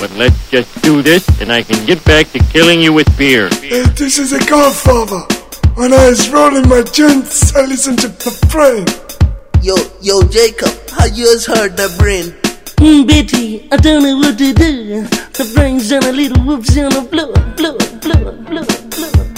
But let's just do this and I can get back to killing you with beer. Hey, this is a Godfather. When I was rolling my joints, I listened to the brain. Yo, yo, Jacob, how yours heard the brain? Mm, Betty, I don't know what to do. The brain's on a little whoops on a blow, blow, blow, blow, blow, blow, blow.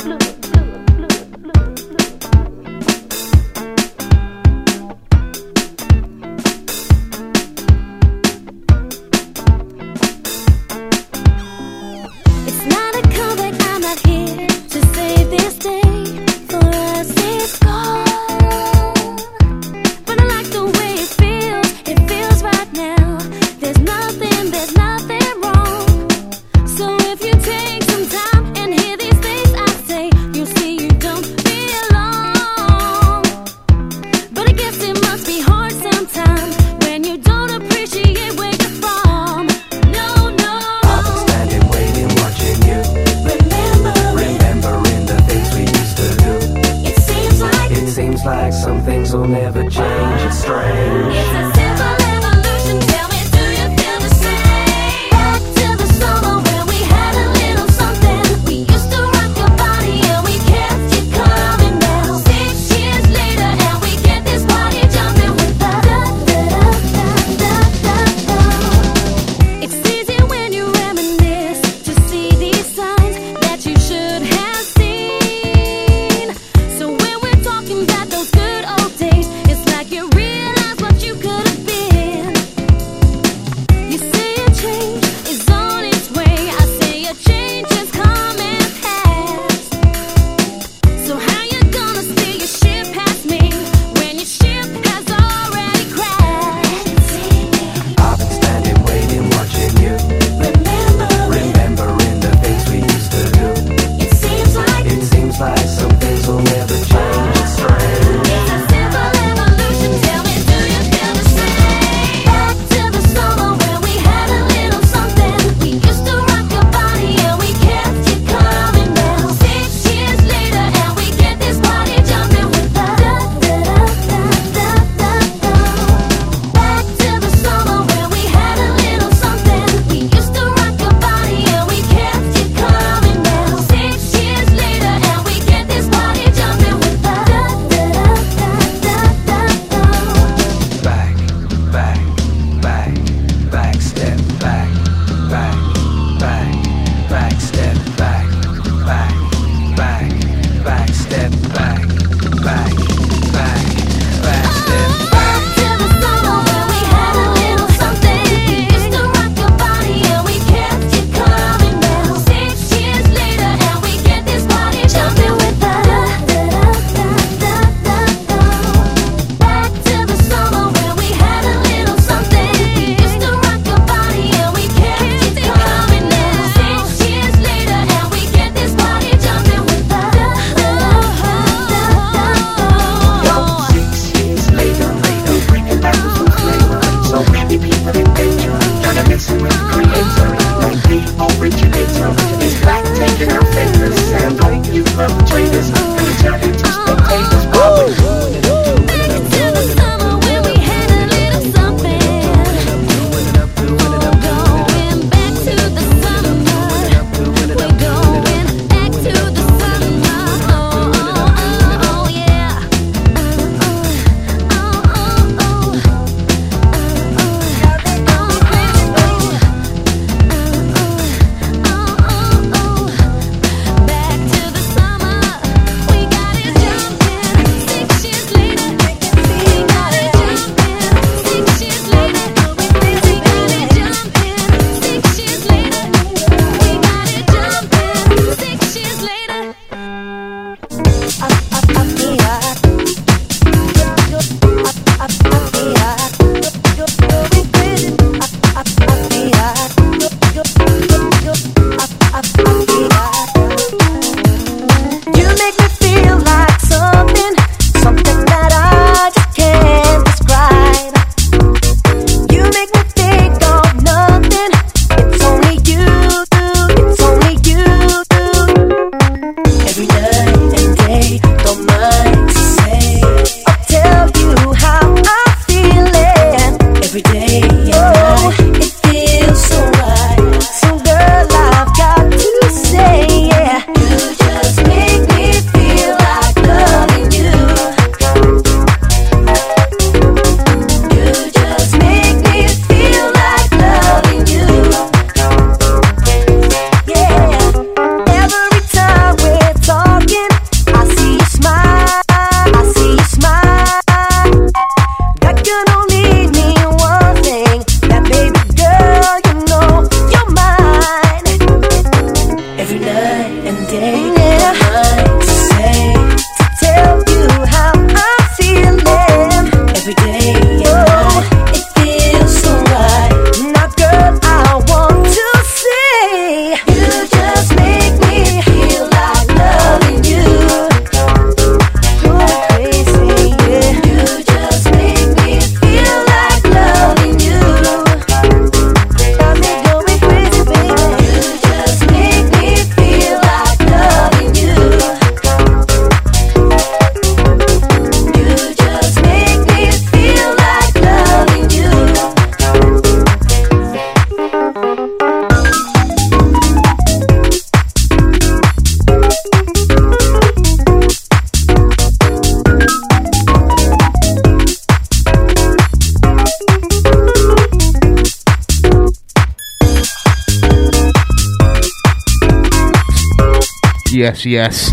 yes, yes.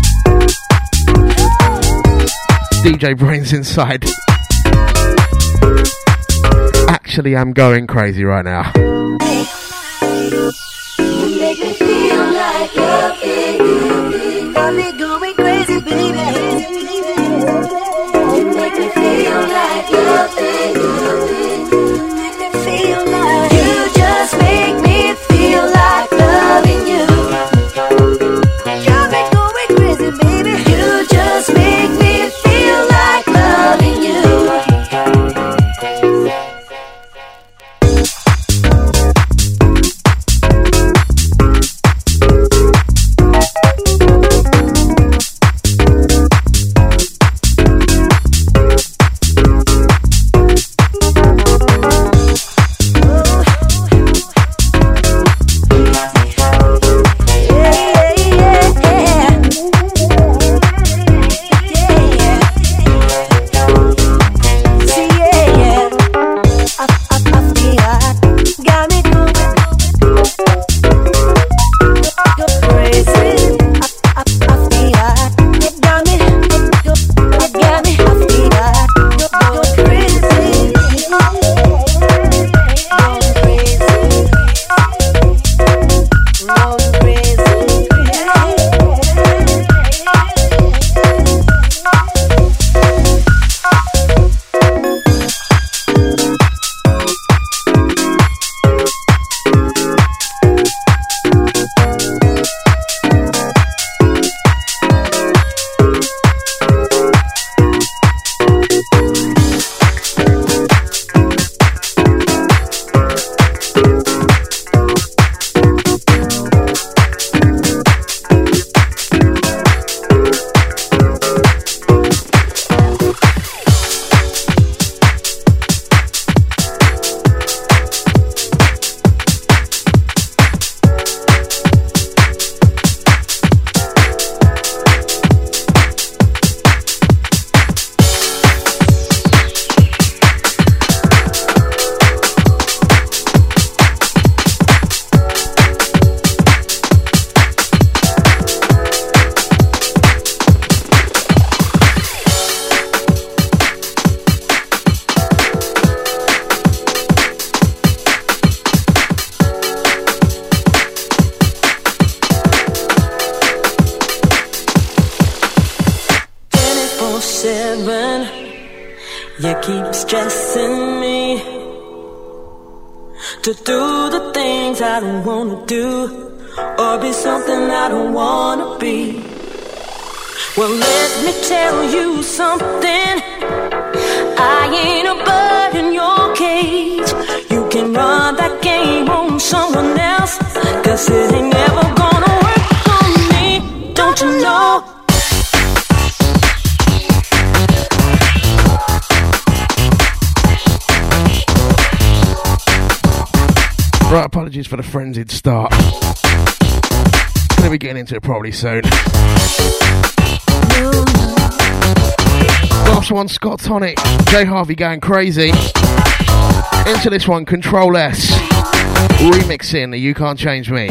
DJ Brainz inside. Actually, I'm going crazy right now. You make me feel like a baby. to probably soon. Last one, Scott Tonic, Jay Harvey going crazy. Into this one, Control S, remixing the You Can't Change Me.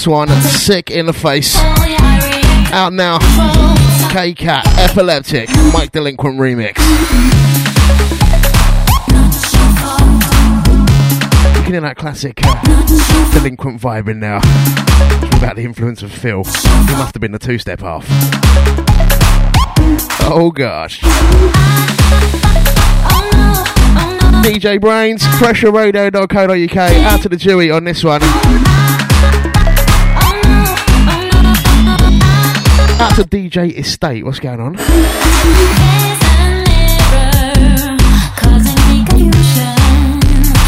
This one, sick in the face. Out now. K Cat, Epileptic, Mike Delinquent remix. You can that classic uh, Delinquent vibe in now. Without the influence of Phil. He must have been the two step half. Oh gosh. DJ Brainz, pressureradio.co.uk. Out to the Dewey on this one. Out to DJ Estate. What's going on?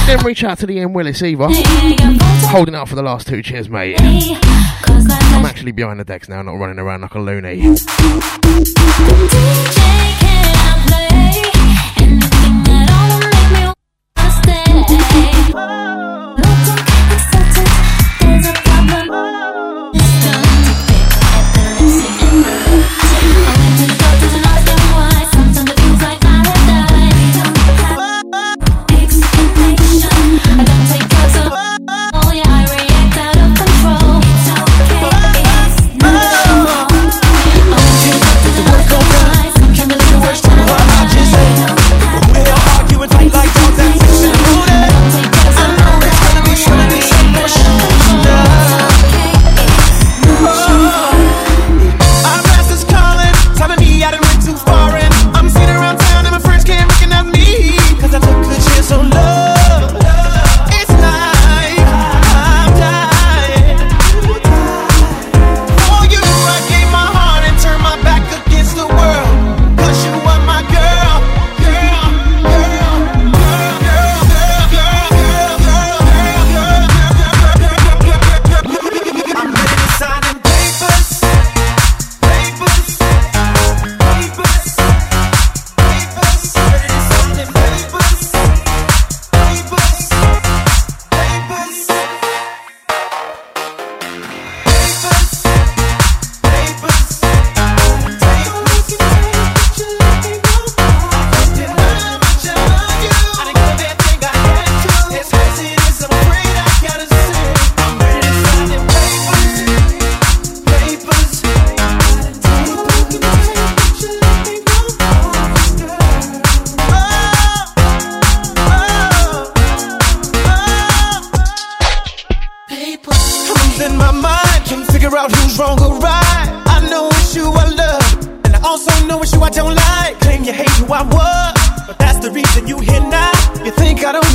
Didn't reach out to the Ian Willis either. Holding out for the last two cheers, mate. I'm actually behind the decks now, not running around like a loony.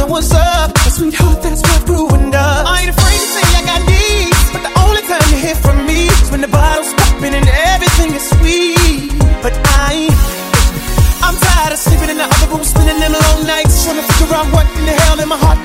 What's up, but sweetheart, that's what ruined us. I ain't afraid to say I got needs, but the only time you hear from me is when the bottle's popping and everything is sweet. But I, ain't I'm tired of sleeping in the other room, spending them long nights, trying to figure out what in the hell in my heart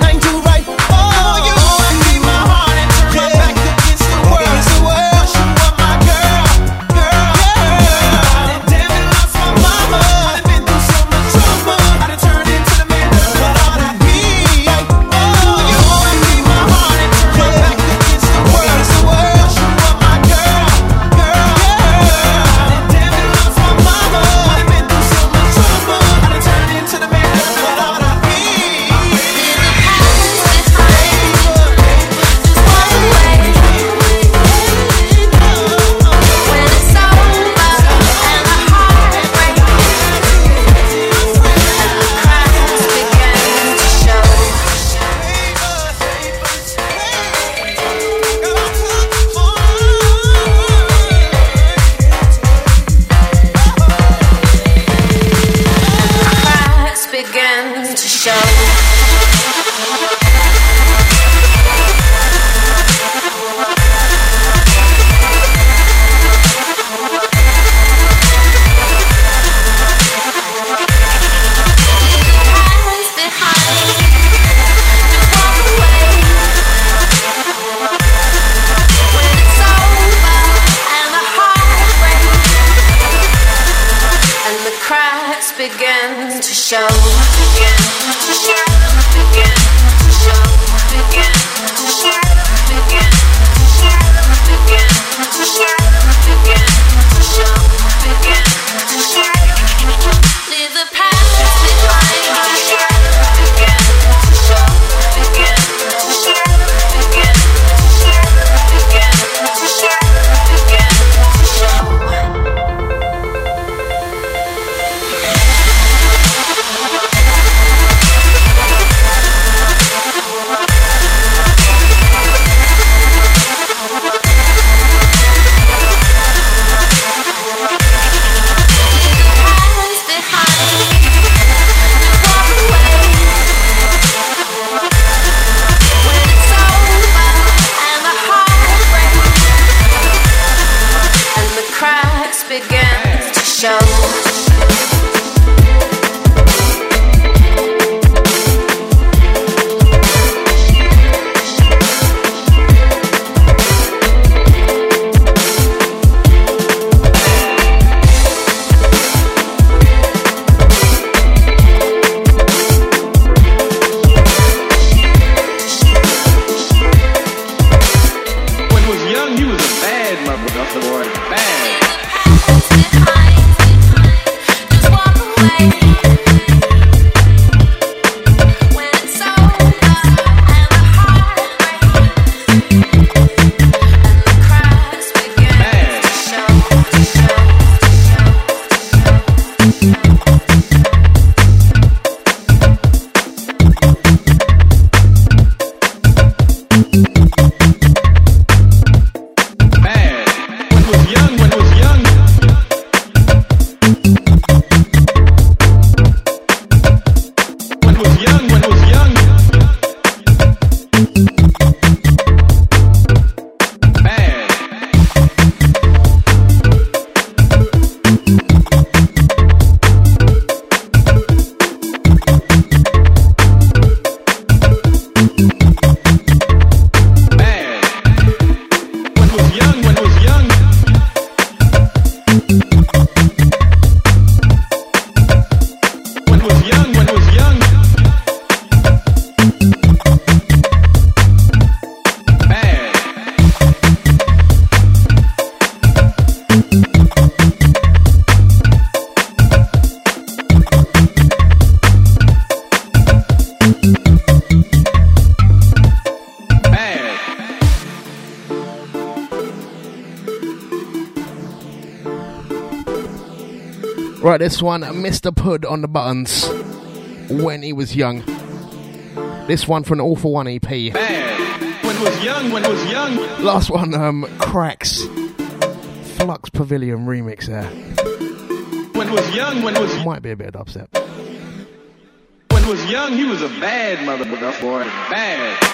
this one, Mr. Pud on the buttons when he was young. This one from an All for One EP. Bad. When he was young, when he was young. Last one, um, Cracks. Flux Pavilion remix there. When he was young, when he was Might be a bit of dubstep. when he was young, he was a bad motherfucker, boy. Bad.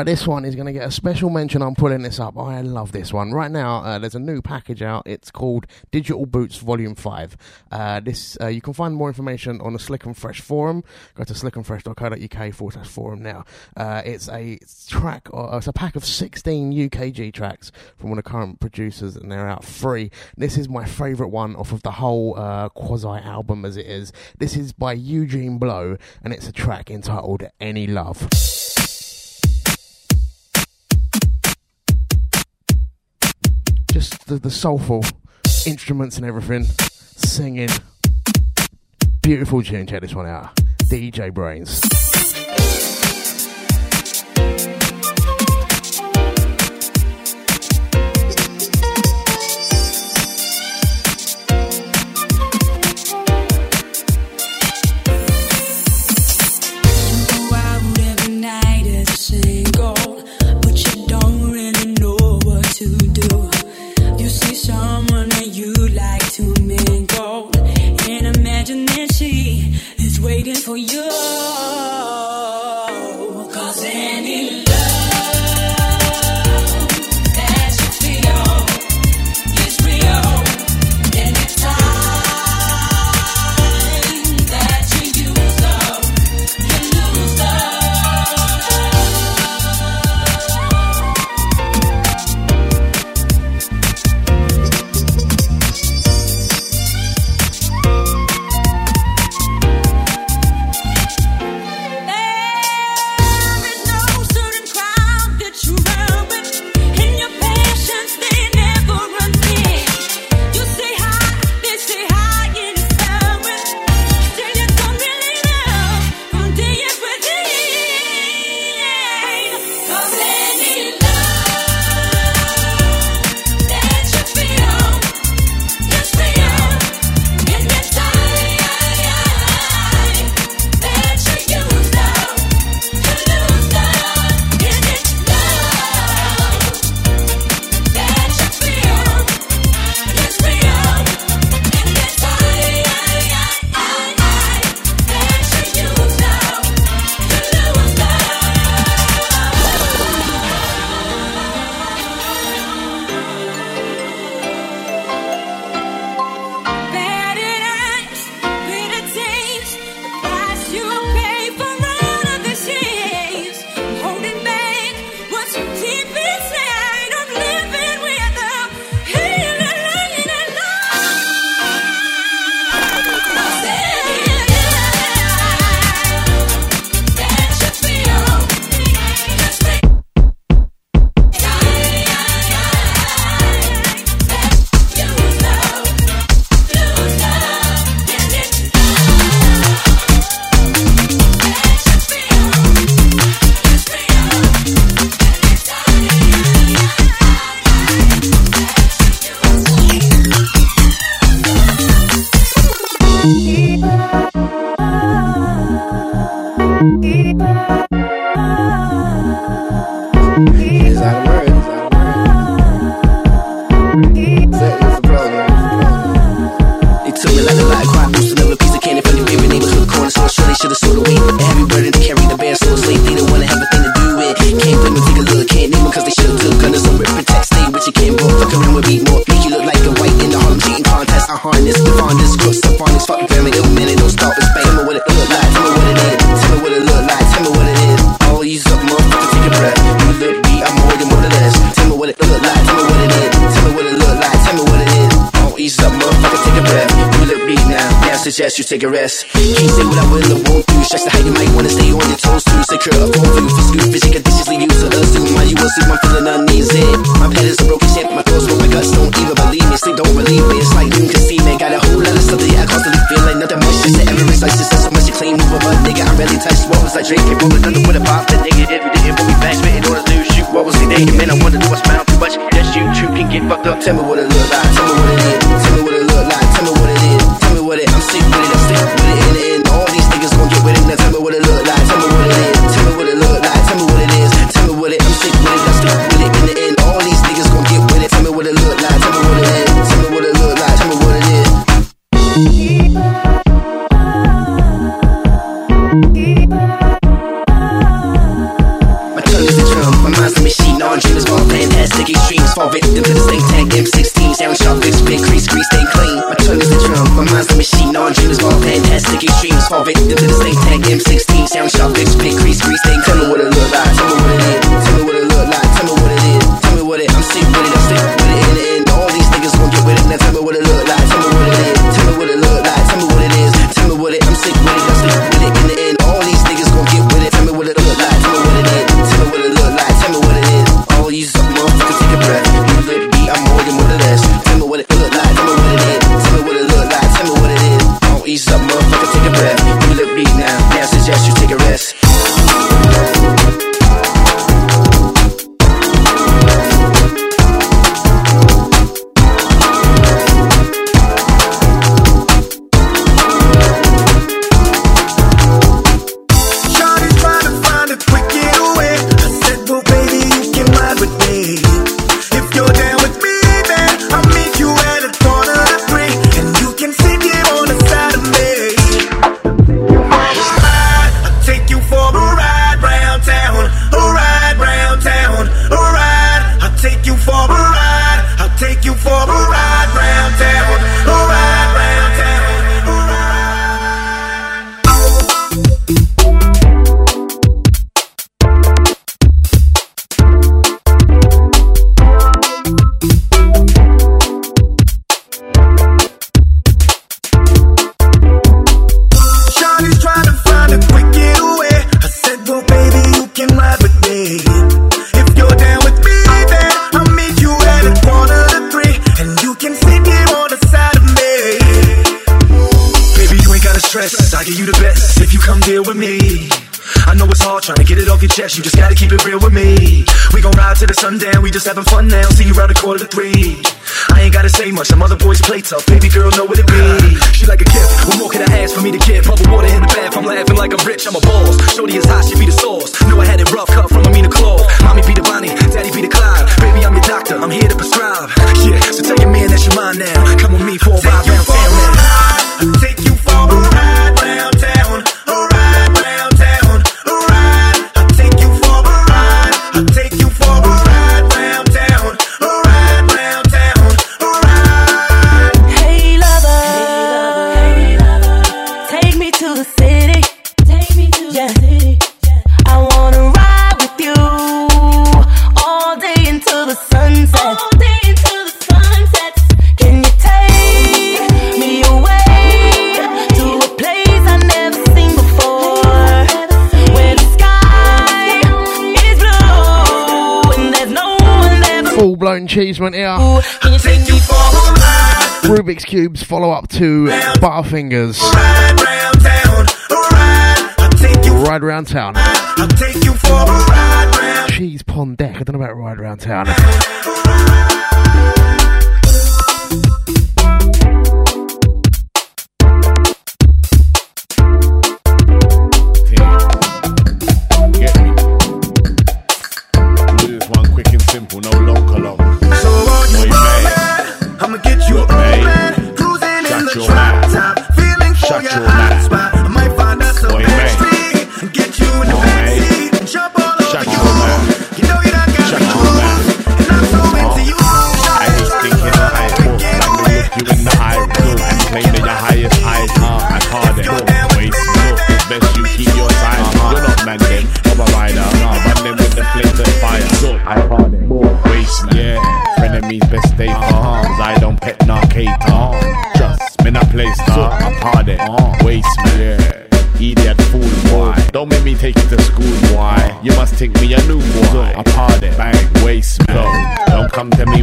Right, this one is going to get a special mention. I'm pulling this up. I love this one. Right now, uh, there's a new package out. It's called Digital Boots Volume 5. Uh, this uh, You can find more information on the Slick and Fresh forum. Go to slickandfresh.co.uk forward slash forum now. Uh, it's a track, or it's a pack of 16 UKG tracks from one of the current producers, and they're out free. This is my favourite one off of the whole uh, quasi album as it is. This is by Eugene Blow, and it's a track entitled Any Love. Just the, the soulful instruments and everything, singing. Beautiful tune. Check this one out. DJ Brainz. fingers. Ride round town. Ride. I'll take you ride round town. I'll take you for a ride round. Cheese pond deck. I don't know about ride round town. Ride.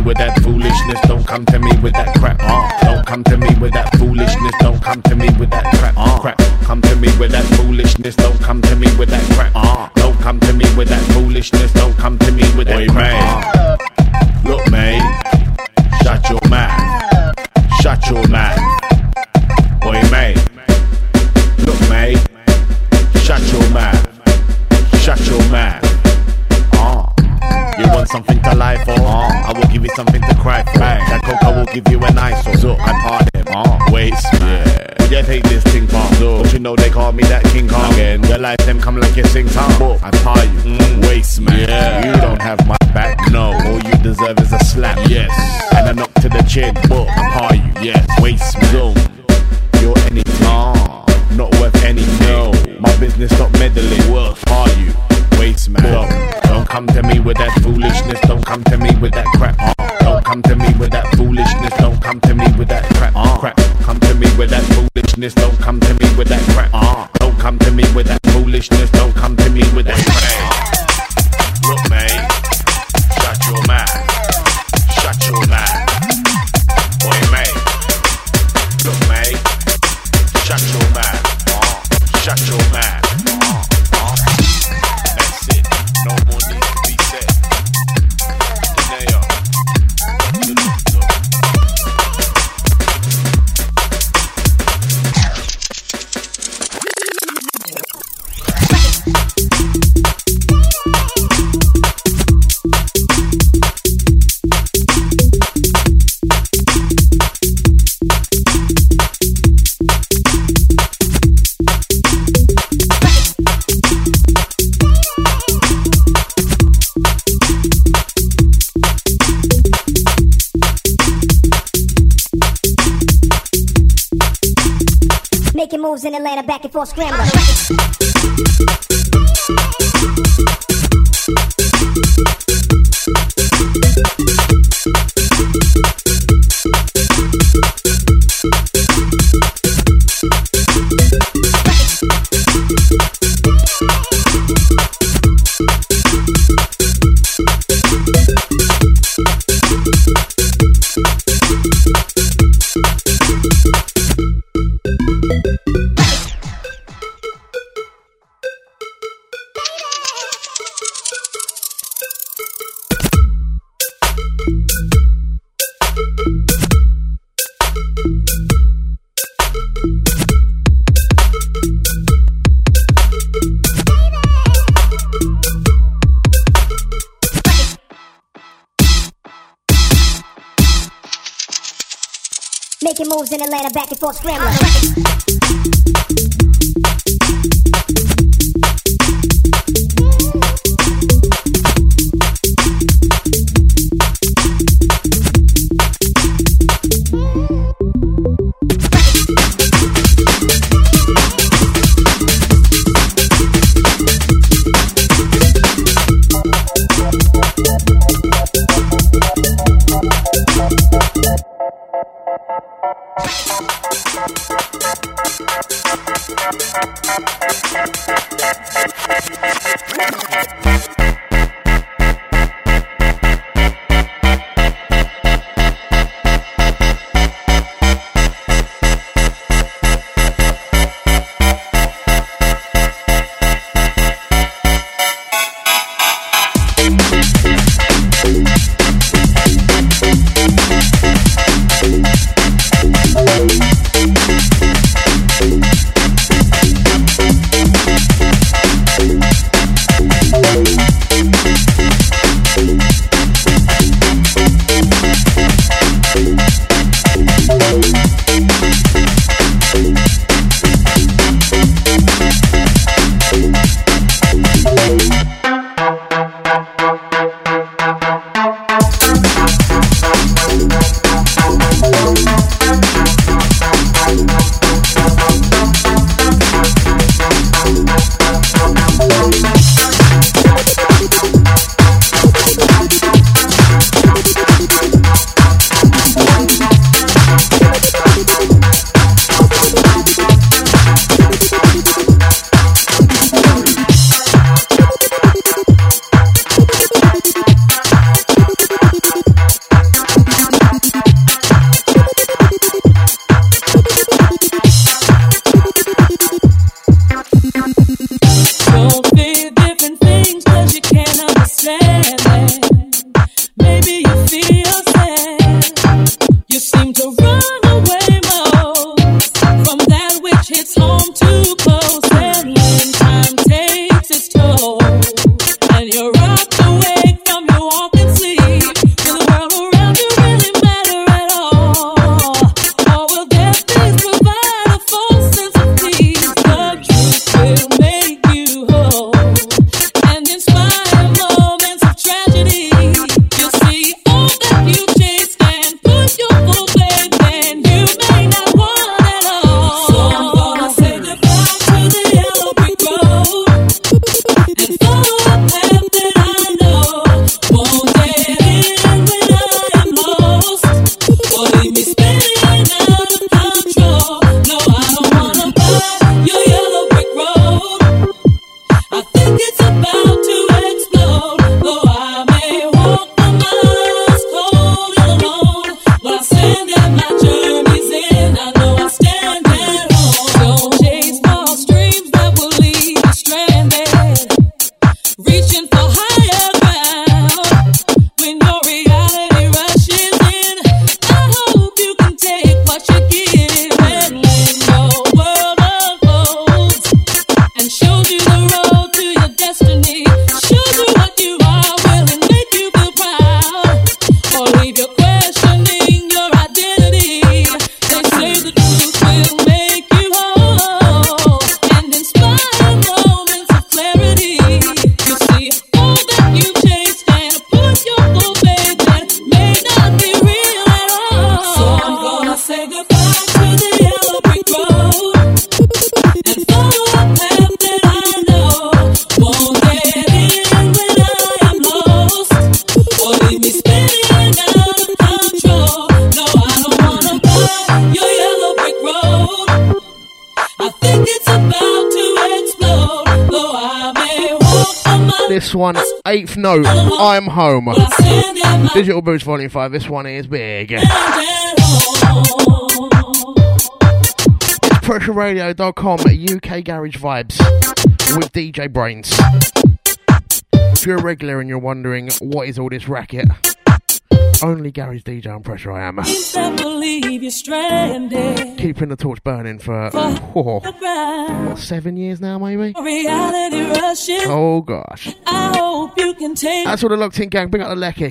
with that foolishness. Don't come to me with that crap. Uh. Don't come to me with that foolishness. Don't come to me with that crap. Uh. Crap. Come to me with that foolishness. Don't come life them come like a sing song. four scramble. in Atlanta, back and forth scrambling. Digital Boots Volume 5. This one is big. PressureRadio.com UK Garage Vibes with DJ Brainz. If you're a regular and you're wondering what is all this racket, only Gary's DJ on pressure I am. Keeping the torch burning for, for oh, seven years now, maybe. Oh gosh. I hope you can take That's all the locked in gang. Bring out the lecky.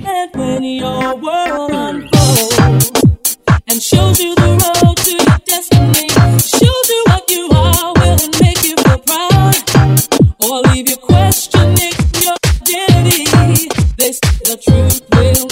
And shows you the road to your destiny. Shows you what you are, will it make you feel proud? Or leave your questioning your identity. They say the truth will.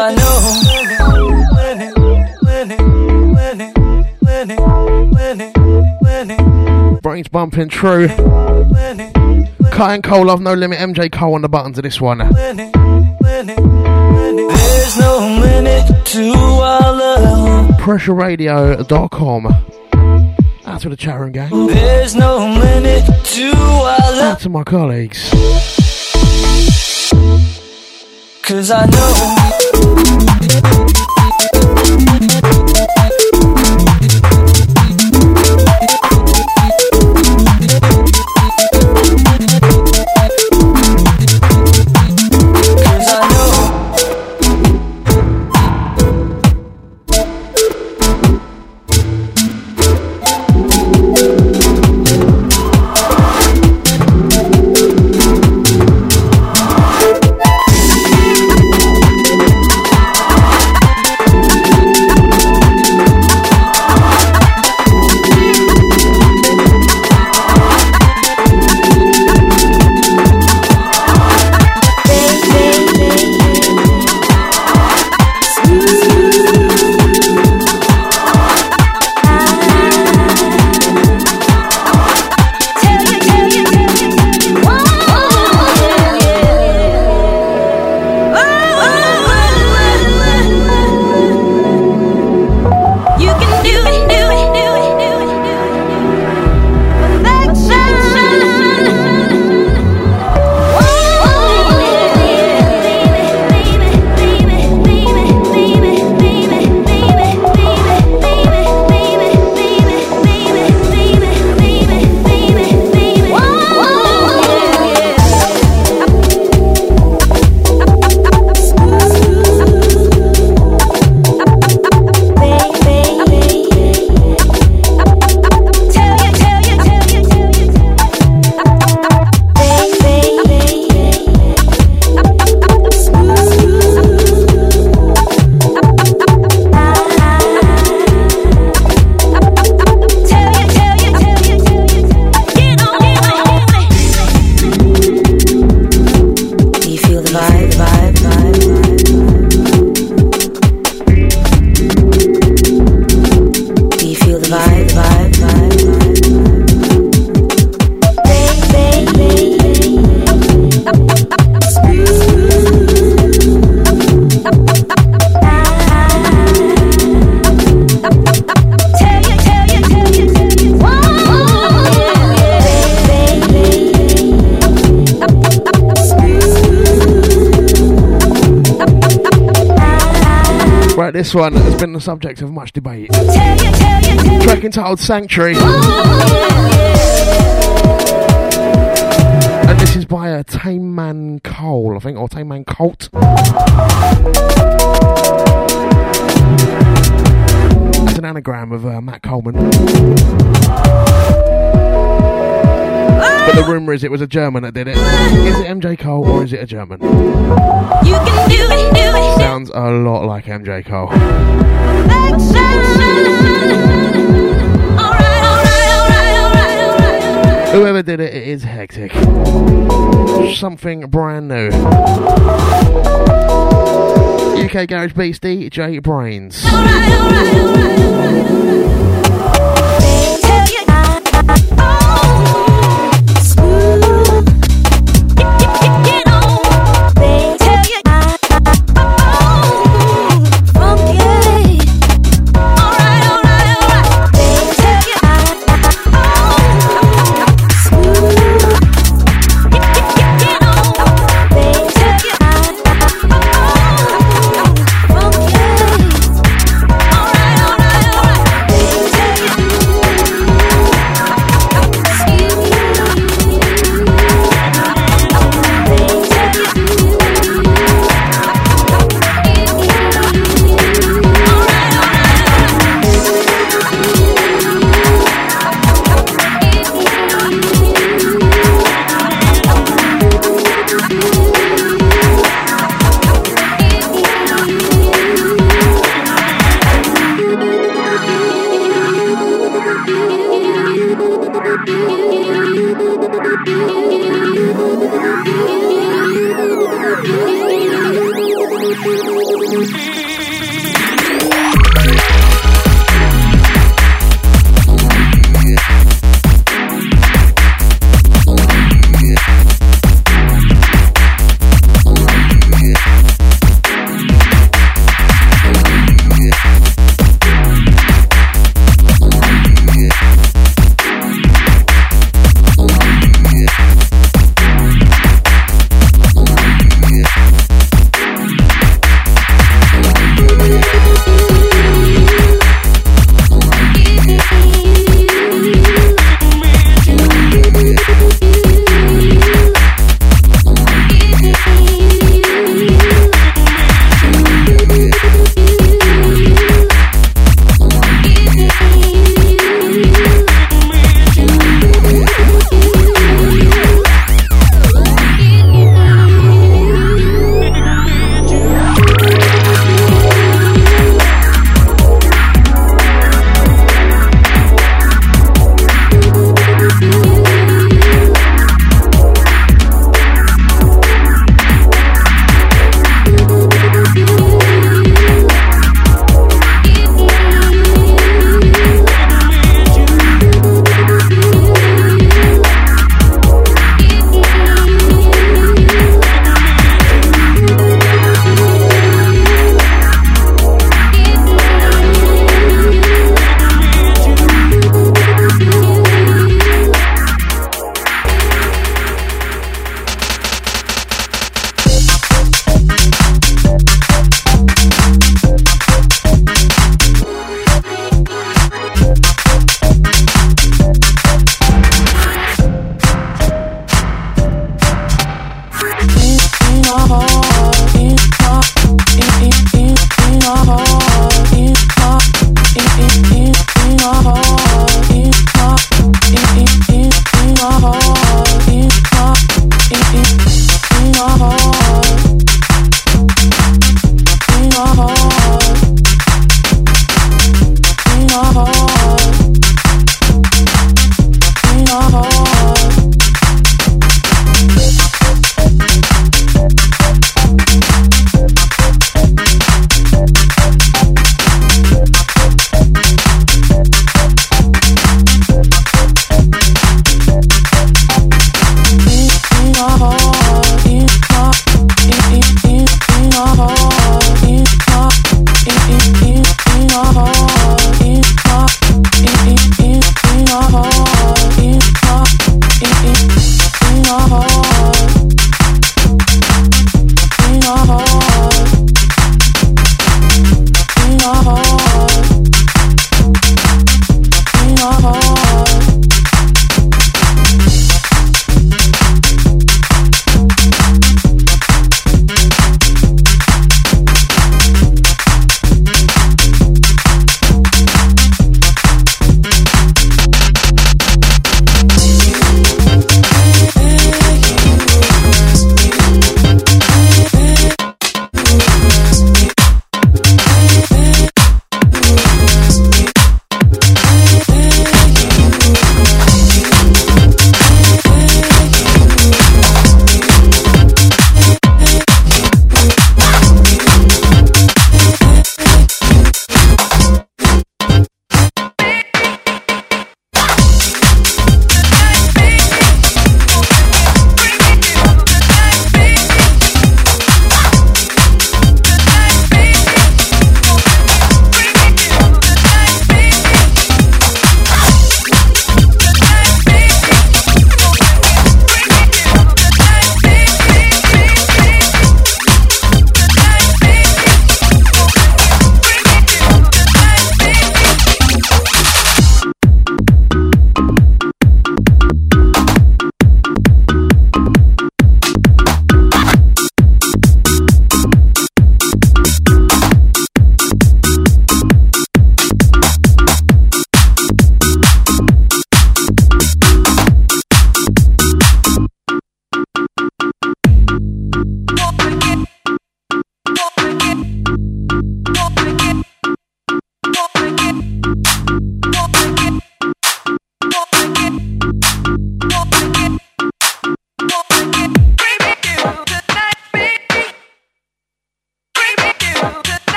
I. Brainz bumping true. Cut and Cole, Love No Limit, MJ Cole on the button to this one. There's no limit to our love. PressureRadio.com. Out to the chat room, gang. There's no limit to our love. Out to my colleagues. Cause I know. Been the subject of much debate. Track entitled Sanctuary. And this is by a Tame Man Cole, I think, or Tame Man Colt. It's an anagram of uh, Matt Coleman. The rumour is it was a German that did it. Is it MJ Cole or is it a German? You can do it, do it. Sounds a lot like MJ Cole. Whoever did it, it is hectic. Something brand new. UK Garage Beastie, J Brainz.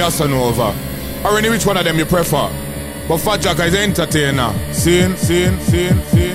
Casanova. Or any which one of them you prefer. But Fat Jack is entertainer. Sin, sin, sin.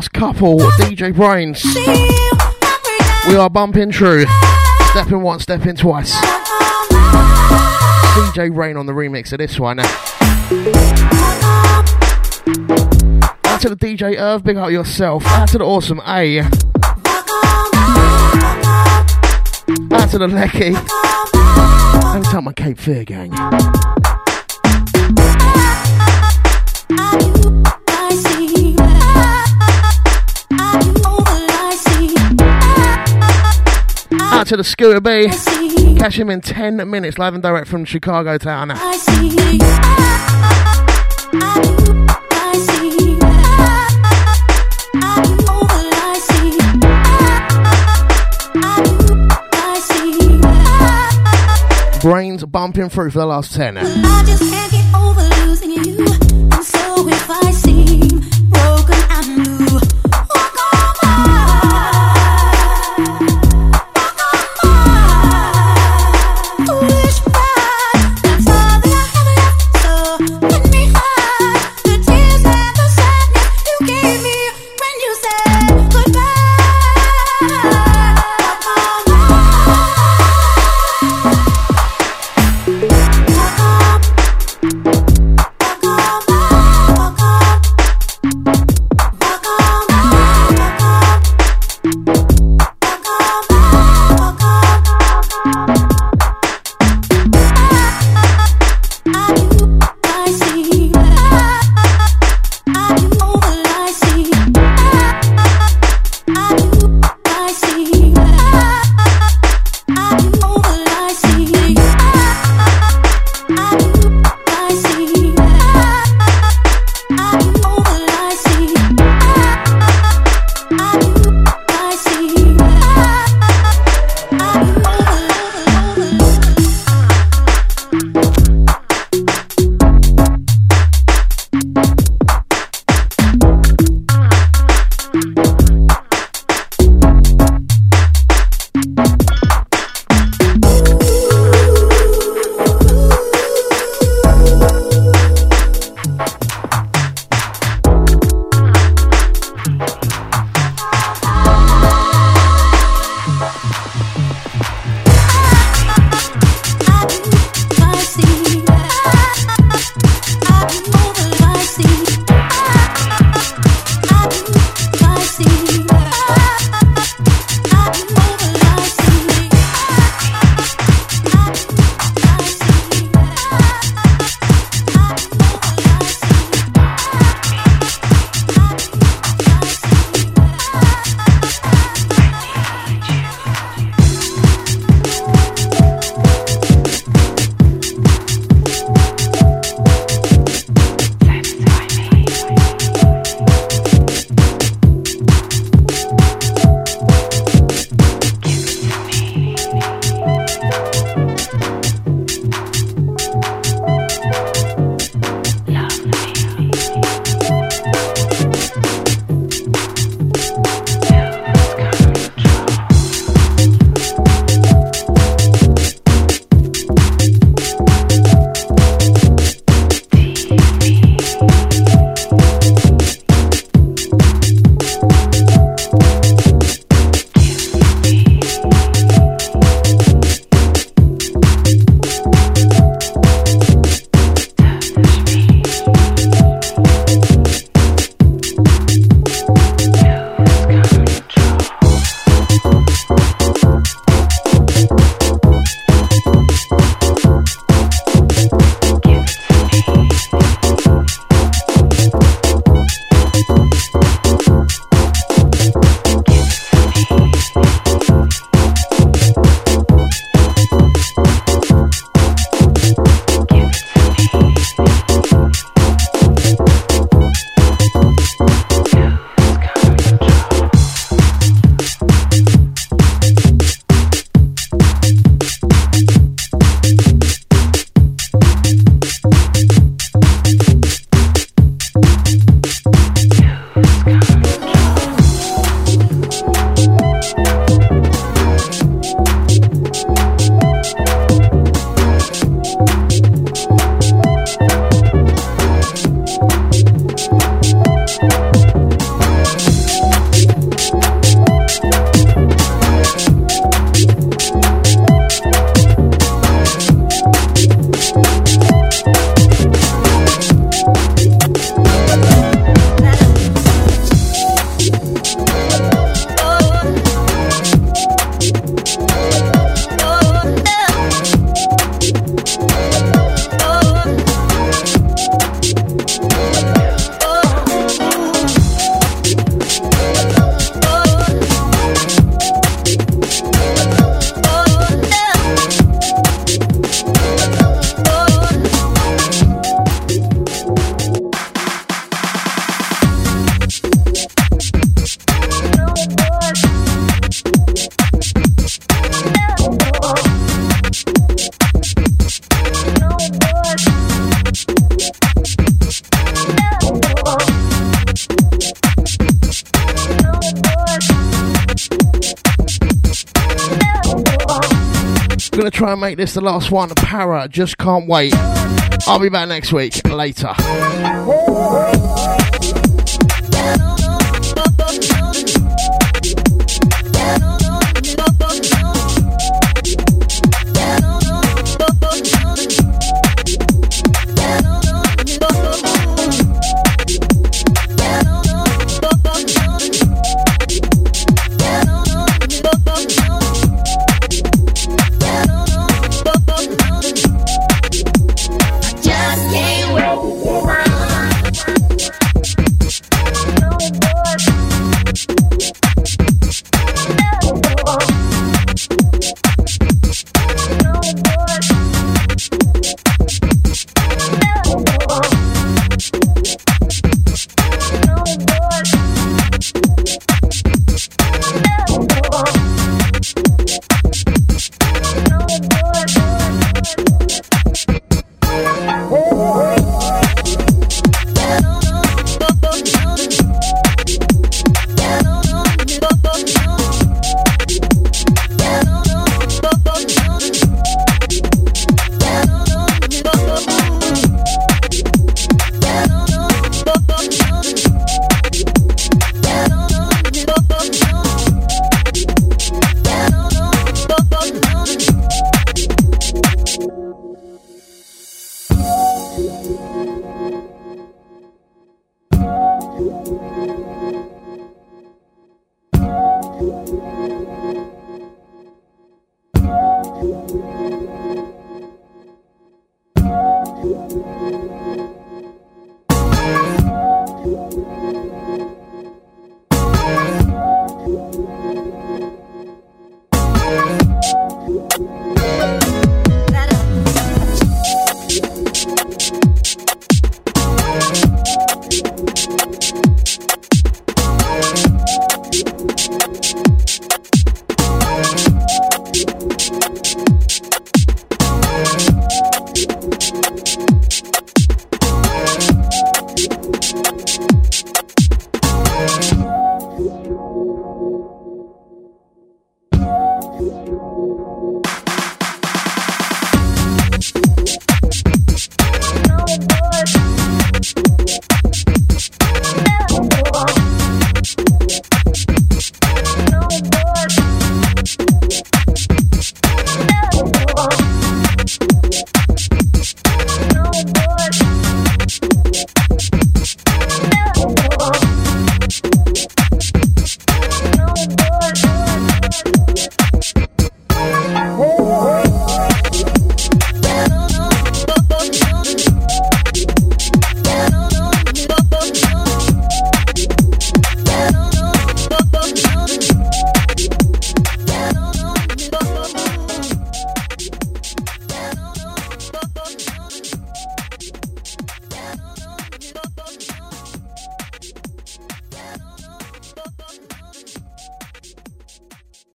last couple, DJ Brainz. We are bumping through. Stepping once, stepping twice. DJ Rain on the remix of this one. Out to the DJ Irv, big up yourself. Out to the awesome A. Out to the Lecky. And tell my Cape Fear gang. to the Scooter B. Catch him in 10 minutes, live and direct from Chicago Town. Brainz bumping through for the last 10. Try and make this the last one. Para, just can't wait. I'll be back next week. Later.